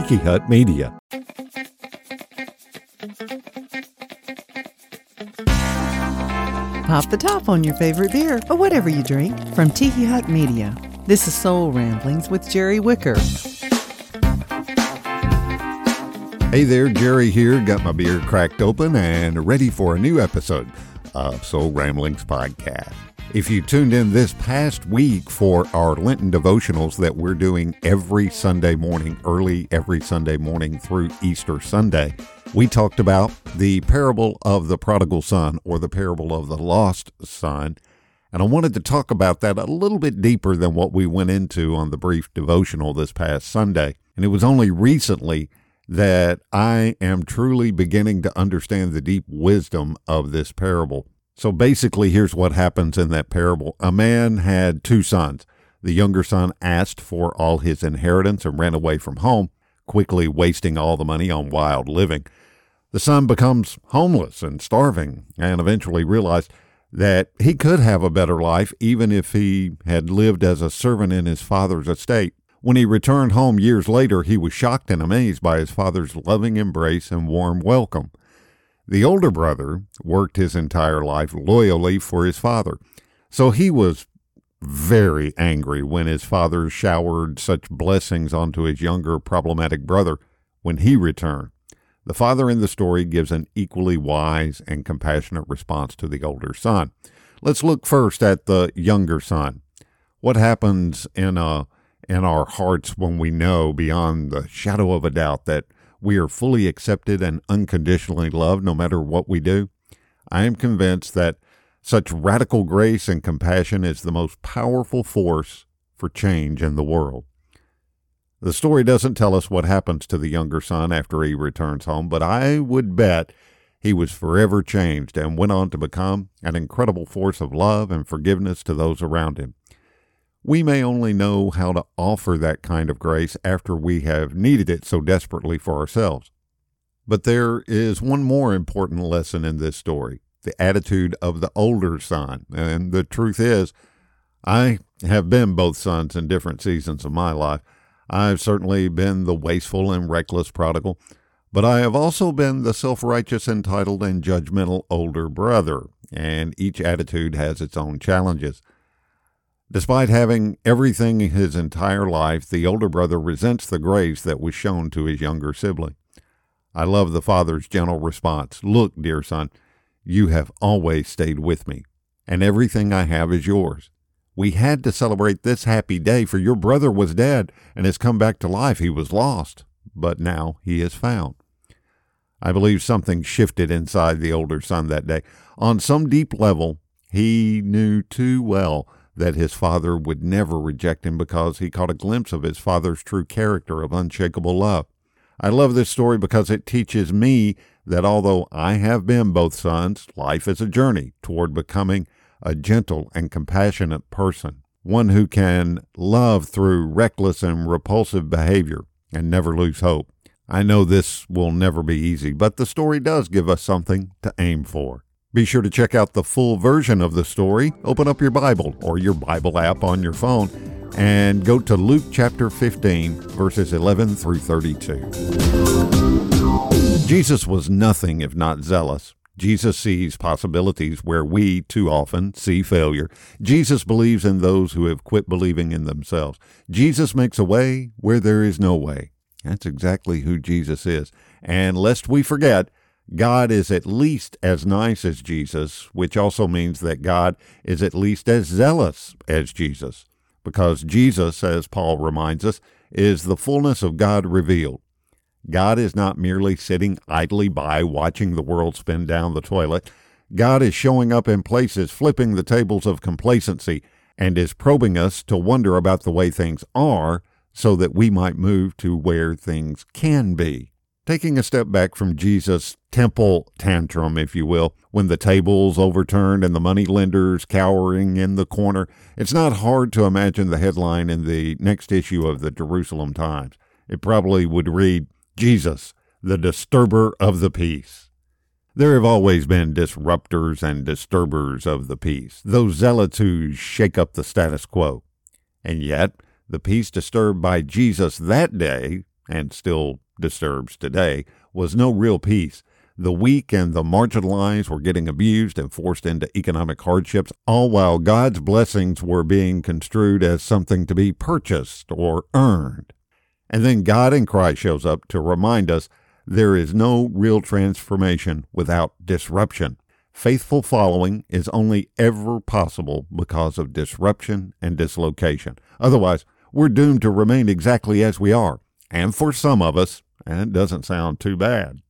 Tiki Hut Media. Pop the top on your favorite beer or whatever you drink from Tiki Hut Media. This is Soul Ramblings with Jerry Wicker. Hey there, Jerry here. Got my beer cracked open and ready for a new episode of Soul Ramblings Podcast. If you tuned in this past week for our Lenten devotionals that we're doing every Sunday morning, early every Sunday morning through Easter Sunday, we talked about the parable of the prodigal son or the parable of the lost son. And I wanted to talk about that a little bit deeper than what we went into on the brief devotional this past Sunday. And it was only recently that I am truly beginning to understand the deep wisdom of this parable. So basically, here's what happens in that parable a man had two sons. The younger son asked for all his inheritance and ran away from home, quickly wasting all the money on wild living. The son becomes homeless and starving and eventually realized that he could have a better life even if he had lived as a servant in his father's estate. When he returned home years later, he was shocked and amazed by his father's loving embrace and warm welcome. The older brother worked his entire life loyally for his father, so he was very angry when his father showered such blessings onto his younger problematic brother when he returned. The father in the story gives an equally wise and compassionate response to the older son. Let's look first at the younger son. What happens in a in our hearts when we know beyond the shadow of a doubt that we are fully accepted and unconditionally loved no matter what we do. I am convinced that such radical grace and compassion is the most powerful force for change in the world. The story doesn't tell us what happens to the younger son after he returns home, but I would bet he was forever changed and went on to become an incredible force of love and forgiveness to those around him. We may only know how to offer that kind of grace after we have needed it so desperately for ourselves. But there is one more important lesson in this story the attitude of the older son. And the truth is, I have been both sons in different seasons of my life. I've certainly been the wasteful and reckless prodigal, but I have also been the self righteous, entitled, and judgmental older brother, and each attitude has its own challenges. Despite having everything his entire life, the older brother resents the grace that was shown to his younger sibling. I love the father's gentle response Look, dear son, you have always stayed with me, and everything I have is yours. We had to celebrate this happy day, for your brother was dead and has come back to life. He was lost, but now he is found. I believe something shifted inside the older son that day. On some deep level, he knew too well that his father would never reject him because he caught a glimpse of his father's true character of unshakable love. I love this story because it teaches me that although I have been both sons, life is a journey toward becoming a gentle and compassionate person, one who can love through reckless and repulsive behavior and never lose hope. I know this will never be easy, but the story does give us something to aim for. Be sure to check out the full version of the story. Open up your Bible or your Bible app on your phone and go to Luke chapter 15, verses 11 through 32. Jesus was nothing if not zealous. Jesus sees possibilities where we too often see failure. Jesus believes in those who have quit believing in themselves. Jesus makes a way where there is no way. That's exactly who Jesus is. And lest we forget, God is at least as nice as Jesus, which also means that God is at least as zealous as Jesus, because Jesus, as Paul reminds us, is the fullness of God revealed. God is not merely sitting idly by watching the world spin down the toilet. God is showing up in places, flipping the tables of complacency, and is probing us to wonder about the way things are so that we might move to where things can be taking a step back from Jesus' temple tantrum, if you will, when the tables overturned and the money lenders cowering in the corner, it's not hard to imagine the headline in the next issue of the Jerusalem Times. It probably would read, Jesus, the disturber of the peace. There have always been disruptors and disturbers of the peace, those zealots who shake up the status quo. And yet, the peace disturbed by Jesus that day and still disturbs today, was no real peace. The weak and the marginalized were getting abused and forced into economic hardships, all while God's blessings were being construed as something to be purchased or earned. And then God in Christ shows up to remind us there is no real transformation without disruption. Faithful following is only ever possible because of disruption and dislocation. Otherwise, we're doomed to remain exactly as we are. And for some of us, and it doesn't sound too bad.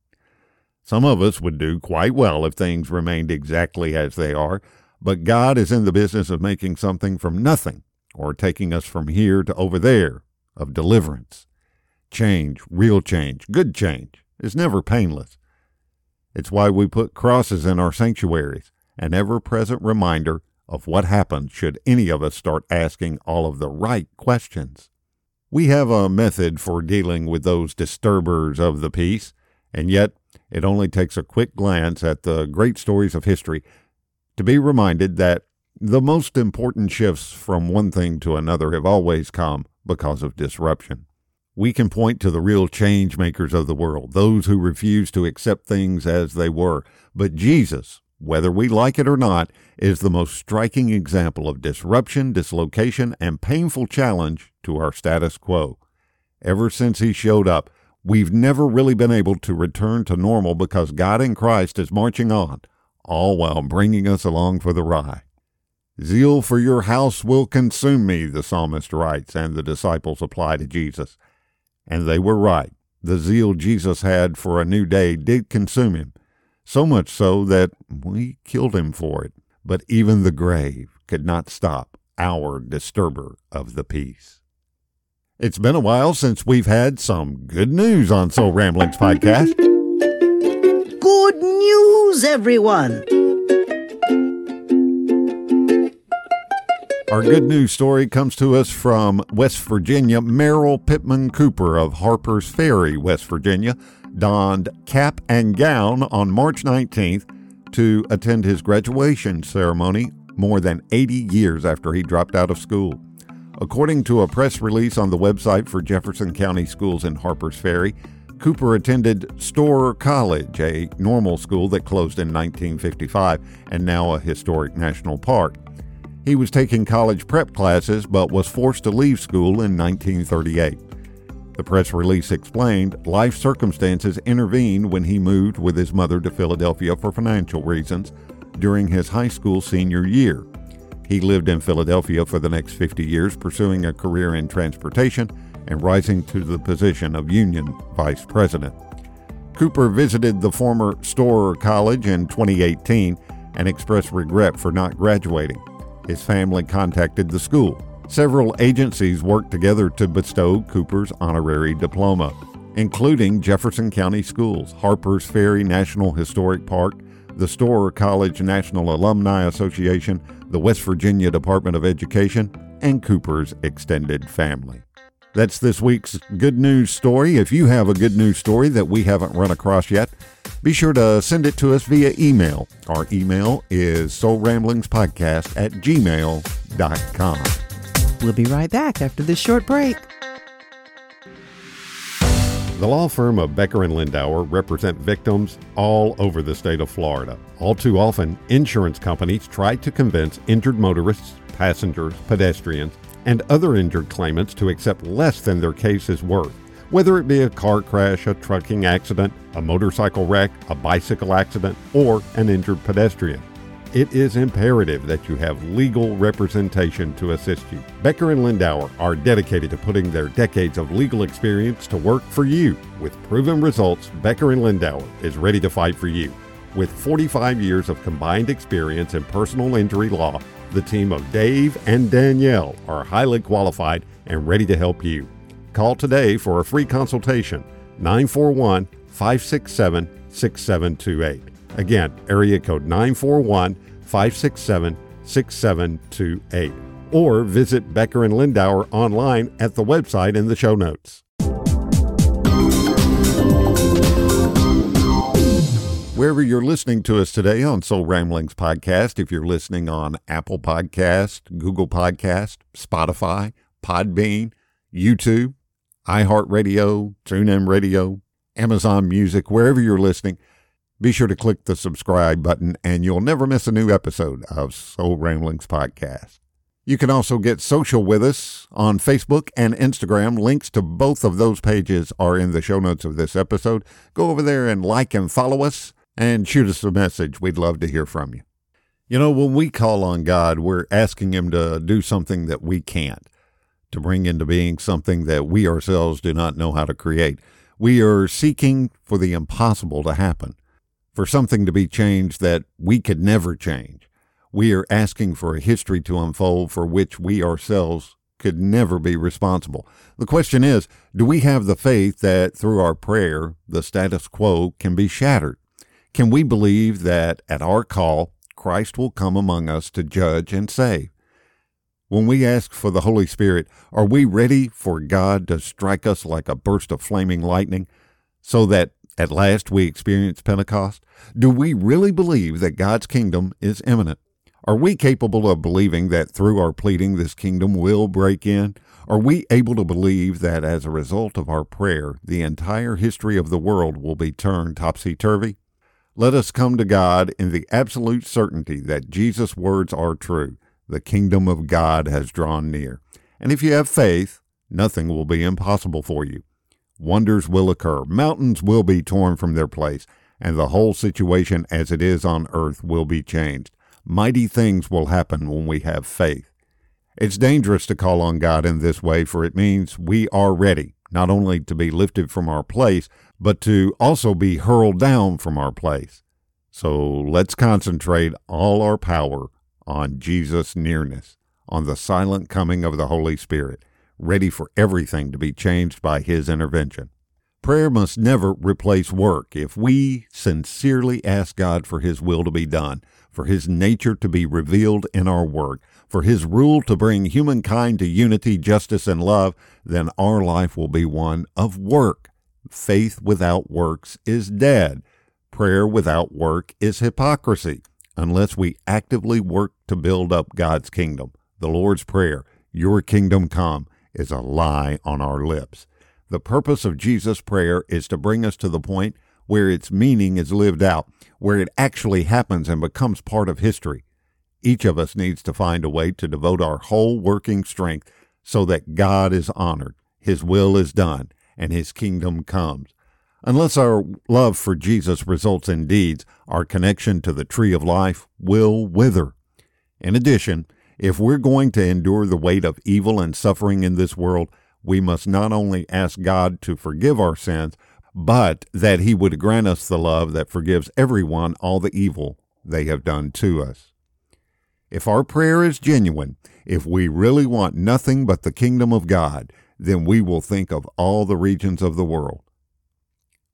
Some of us would do quite well if things remained exactly as they are, but God is in the business of making something from nothing, or taking us from here to over there, of deliverance. Change, real change, good change, is never painless. It's why we put crosses in our sanctuaries, an ever present reminder of what happens should any of us start asking all of the right questions. We have a method for dealing with those disturbers of the peace, and yet it only takes a quick glance at the great stories of history to be reminded that the most important shifts from one thing to another have always come because of disruption. We can point to the real change makers of the world, those who refuse to accept things as they were. But Jesus, whether we like it or not, is the most striking example of disruption, dislocation, and painful challenge to our status quo. Ever since he showed up, we've never really been able to return to normal because God in Christ is marching on, all while bringing us along for the ride. Zeal for your house will consume me, the psalmist writes, and the disciples apply to Jesus. And they were right. The zeal Jesus had for a new day did consume him, so much so that we killed him for it. But even the grave could not stop our disturber of the peace. It's been a while since we've had some good news on Soul Ramblings podcast. Good news, everyone! Our good news story comes to us from West Virginia. Merrill Pittman Cooper of Harper's Ferry, West Virginia, donned cap and gown on March 19th to attend his graduation ceremony more than 80 years after he dropped out of school. According to a press release on the website for Jefferson County Schools in Harper's Ferry, Cooper attended Storer College, a normal school that closed in 1955 and now a historic national park. He was taking college prep classes but was forced to leave school in 1938. The press release explained life circumstances intervened when he moved with his mother to Philadelphia for financial reasons during his high school senior year. He lived in Philadelphia for the next 50 years, pursuing a career in transportation and rising to the position of union vice president. Cooper visited the former Storer College in 2018 and expressed regret for not graduating. His family contacted the school. Several agencies worked together to bestow Cooper's honorary diploma, including Jefferson County Schools, Harper's Ferry National Historic Park, the Storer College National Alumni Association, the West Virginia Department of Education, and Cooper's extended family. That's this week's good news story. If you have a good news story that we haven't run across yet, be sure to send it to us via email. Our email is soulramblingspodcast at gmail.com. We'll be right back after this short break. The law firm of Becker and Lindauer represent victims all over the state of Florida. All too often, insurance companies try to convince injured motorists, passengers, pedestrians, and other injured claimants to accept less than their case is worth. Whether it be a car crash, a trucking accident, a motorcycle wreck, a bicycle accident, or an injured pedestrian. It is imperative that you have legal representation to assist you. Becker and Lindauer are dedicated to putting their decades of legal experience to work for you. With proven results, Becker and Lindauer is ready to fight for you. With 45 years of combined experience in personal injury law, the team of Dave and Danielle are highly qualified and ready to help you. Call today for a free consultation 941 567 6728. Again, area code 941 567 6728. Or visit Becker and Lindauer online at the website in the show notes. Wherever you're listening to us today on Soul Ramblings Podcast, if you're listening on Apple Podcast, Google Podcast, Spotify, Podbean, YouTube, iHeartRadio, TuneIn Radio, Amazon Music, wherever you're listening. Be sure to click the subscribe button and you'll never miss a new episode of Soul Ramblings Podcast. You can also get social with us on Facebook and Instagram. Links to both of those pages are in the show notes of this episode. Go over there and like and follow us and shoot us a message. We'd love to hear from you. You know, when we call on God, we're asking Him to do something that we can't, to bring into being something that we ourselves do not know how to create. We are seeking for the impossible to happen, for something to be changed that we could never change. We are asking for a history to unfold for which we ourselves could never be responsible. The question is do we have the faith that through our prayer, the status quo can be shattered? Can we believe that at our call, Christ will come among us to judge and save? When we ask for the Holy Spirit, are we ready for God to strike us like a burst of flaming lightning so that at last we experience Pentecost? Do we really believe that God's kingdom is imminent? Are we capable of believing that through our pleading this kingdom will break in? Are we able to believe that as a result of our prayer, the entire history of the world will be turned topsy turvy? Let us come to God in the absolute certainty that Jesus' words are true. The kingdom of God has drawn near. And if you have faith, nothing will be impossible for you. Wonders will occur, mountains will be torn from their place, and the whole situation as it is on earth will be changed. Mighty things will happen when we have faith. It's dangerous to call on God in this way, for it means we are ready, not only to be lifted from our place, but to also be hurled down from our place. So let's concentrate all our power on Jesus' nearness, on the silent coming of the Holy Spirit, ready for everything to be changed by His intervention. Prayer must never replace work. If we sincerely ask God for His will to be done, for His nature to be revealed in our work, for His rule to bring humankind to unity, justice, and love, then our life will be one of work. Faith without works is dead. Prayer without work is hypocrisy, unless we actively work to build up God's kingdom. The Lord's Prayer, Your kingdom come, is a lie on our lips. The purpose of Jesus' prayer is to bring us to the point where its meaning is lived out, where it actually happens and becomes part of history. Each of us needs to find a way to devote our whole working strength so that God is honored, His will is done, and His kingdom comes. Unless our love for Jesus results in deeds, our connection to the tree of life will wither. In addition, if we're going to endure the weight of evil and suffering in this world, we must not only ask God to forgive our sins, but that He would grant us the love that forgives everyone all the evil they have done to us. If our prayer is genuine, if we really want nothing but the kingdom of God, then we will think of all the regions of the world.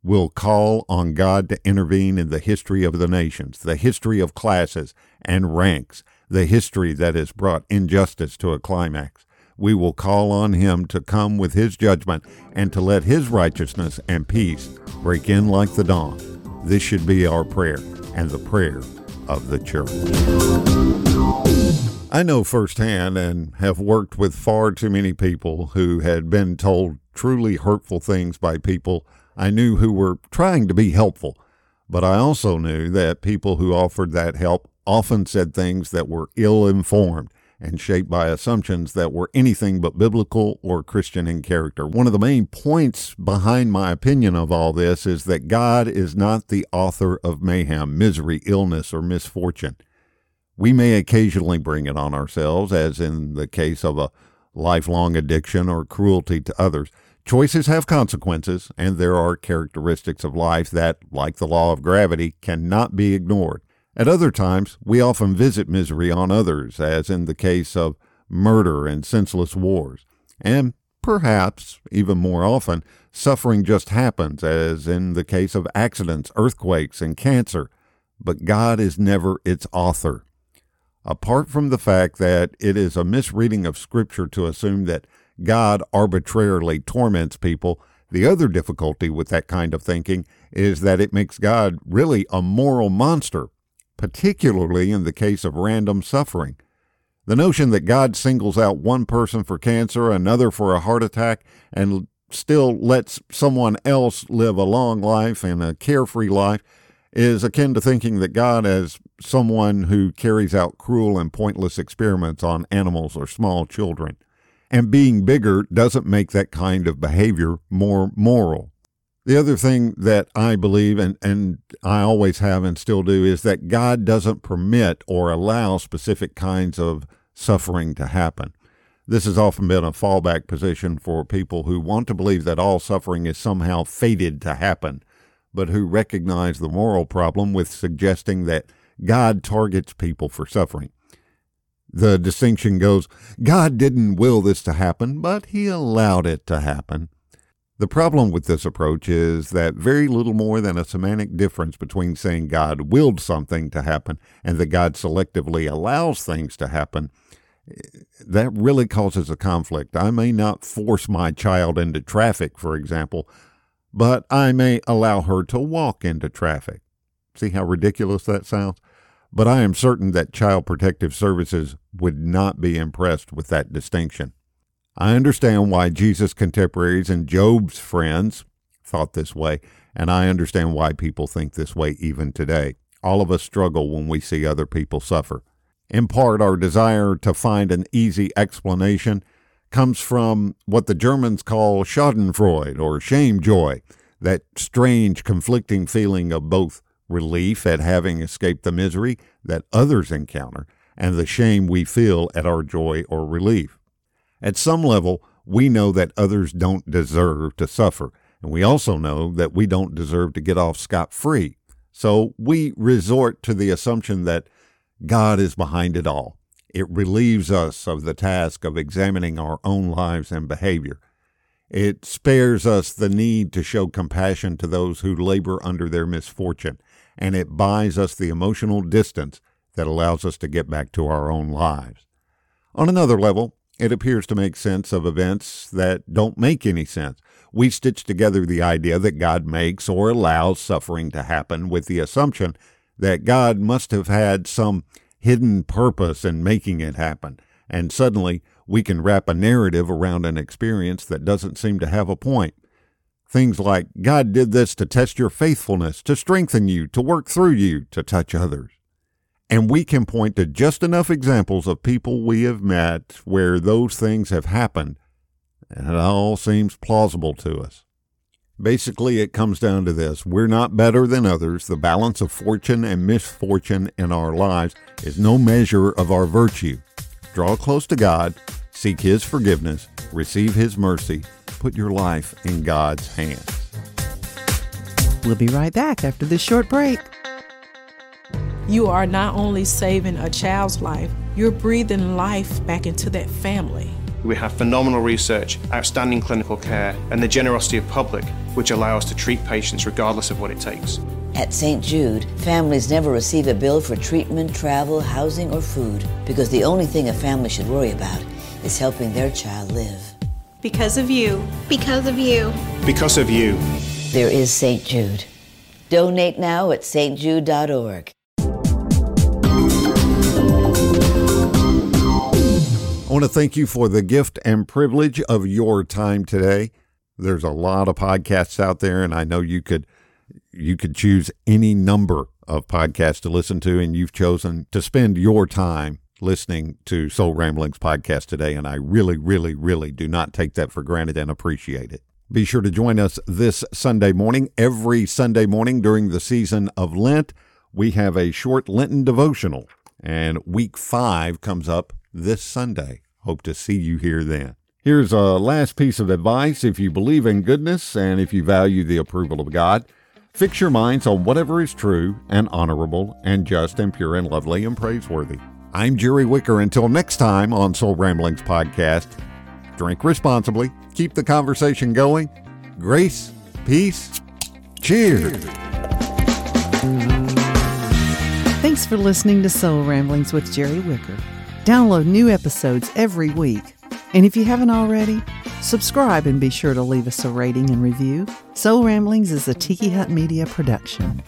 We'll call on God to intervene in the history of the nations, the history of classes and ranks, the history that has brought injustice to a climax. We will call on Him to come with His judgment and to let His righteousness and peace break in like the dawn. This should be our prayer and the prayer of the church. I know firsthand and have worked with far too many people who had been told truly hurtful things by people I knew who were trying to be helpful. But I also knew that people who offered that help often said things that were ill informed and shaped by assumptions that were anything but biblical or Christian in character. One of the main points behind my opinion of all this is that God is not the author of mayhem, misery, illness, or misfortune. We may occasionally bring it on ourselves, as in the case of a lifelong addiction or cruelty to others. Choices have consequences, and there are characteristics of life that, like the law of gravity, cannot be ignored. At other times, we often visit misery on others, as in the case of murder and senseless wars. And perhaps, even more often, suffering just happens, as in the case of accidents, earthquakes, and cancer. But God is never its author apart from the fact that it is a misreading of Scripture to assume that God arbitrarily torments people, the other difficulty with that kind of thinking is that it makes God really a moral monster, particularly in the case of random suffering. The notion that God singles out one person for cancer, another for a heart attack, and still lets someone else live a long life and a carefree life is akin to thinking that God as someone who carries out cruel and pointless experiments on animals or small children. And being bigger doesn't make that kind of behavior more moral. The other thing that I believe, and, and I always have and still do, is that God doesn't permit or allow specific kinds of suffering to happen. This has often been a fallback position for people who want to believe that all suffering is somehow fated to happen, but who recognize the moral problem with suggesting that God targets people for suffering. The distinction goes God didn't will this to happen, but He allowed it to happen. The problem with this approach is that very little more than a semantic difference between saying God willed something to happen and that God selectively allows things to happen eh, that really causes a conflict. I may not force my child into traffic, for example, but I may allow her to walk into traffic. See how ridiculous that sounds? But I am certain that Child Protective Services would not be impressed with that distinction. I understand why Jesus' contemporaries and Job's friends thought this way, and I understand why people think this way even today. All of us struggle when we see other people suffer. In part, our desire to find an easy explanation comes from what the Germans call Schadenfreude or shame joy, that strange conflicting feeling of both relief at having escaped the misery that others encounter and the shame we feel at our joy or relief. At some level, we know that others don't deserve to suffer, and we also know that we don't deserve to get off scot free. So we resort to the assumption that God is behind it all. It relieves us of the task of examining our own lives and behavior. It spares us the need to show compassion to those who labor under their misfortune, and it buys us the emotional distance that allows us to get back to our own lives. On another level, it appears to make sense of events that don't make any sense. We stitch together the idea that God makes or allows suffering to happen with the assumption that God must have had some hidden purpose in making it happen. And suddenly we can wrap a narrative around an experience that doesn't seem to have a point. Things like, God did this to test your faithfulness, to strengthen you, to work through you, to touch others. And we can point to just enough examples of people we have met where those things have happened, and it all seems plausible to us. Basically, it comes down to this we're not better than others. The balance of fortune and misfortune in our lives is no measure of our virtue. Draw close to God, seek His forgiveness, receive His mercy, put your life in God's hands. We'll be right back after this short break. You are not only saving a child's life, you're breathing life back into that family. We have phenomenal research, outstanding clinical care, and the generosity of public, which allow us to treat patients regardless of what it takes. At St. Jude, families never receive a bill for treatment, travel, housing, or food because the only thing a family should worry about is helping their child live. Because of you. Because of you. Because of you. There is St. Jude. Donate now at stjude.org. want to thank you for the gift and privilege of your time today. There's a lot of podcasts out there, and I know you could you could choose any number of podcasts to listen to, and you've chosen to spend your time listening to Soul Ramblings podcast today, and I really, really, really do not take that for granted and appreciate it. Be sure to join us this Sunday morning. Every Sunday morning during the season of Lent, we have a short Lenten devotional, and week five comes up this Sunday. Hope to see you here then. Here's a last piece of advice. If you believe in goodness and if you value the approval of God, fix your minds on whatever is true and honorable and just and pure and lovely and praiseworthy. I'm Jerry Wicker. Until next time on Soul Ramblings Podcast, drink responsibly, keep the conversation going. Grace, peace, cheers. Thanks for listening to Soul Ramblings with Jerry Wicker. Download new episodes every week. And if you haven't already, subscribe and be sure to leave us a rating and review. Soul Ramblings is a Tiki Hut Media production.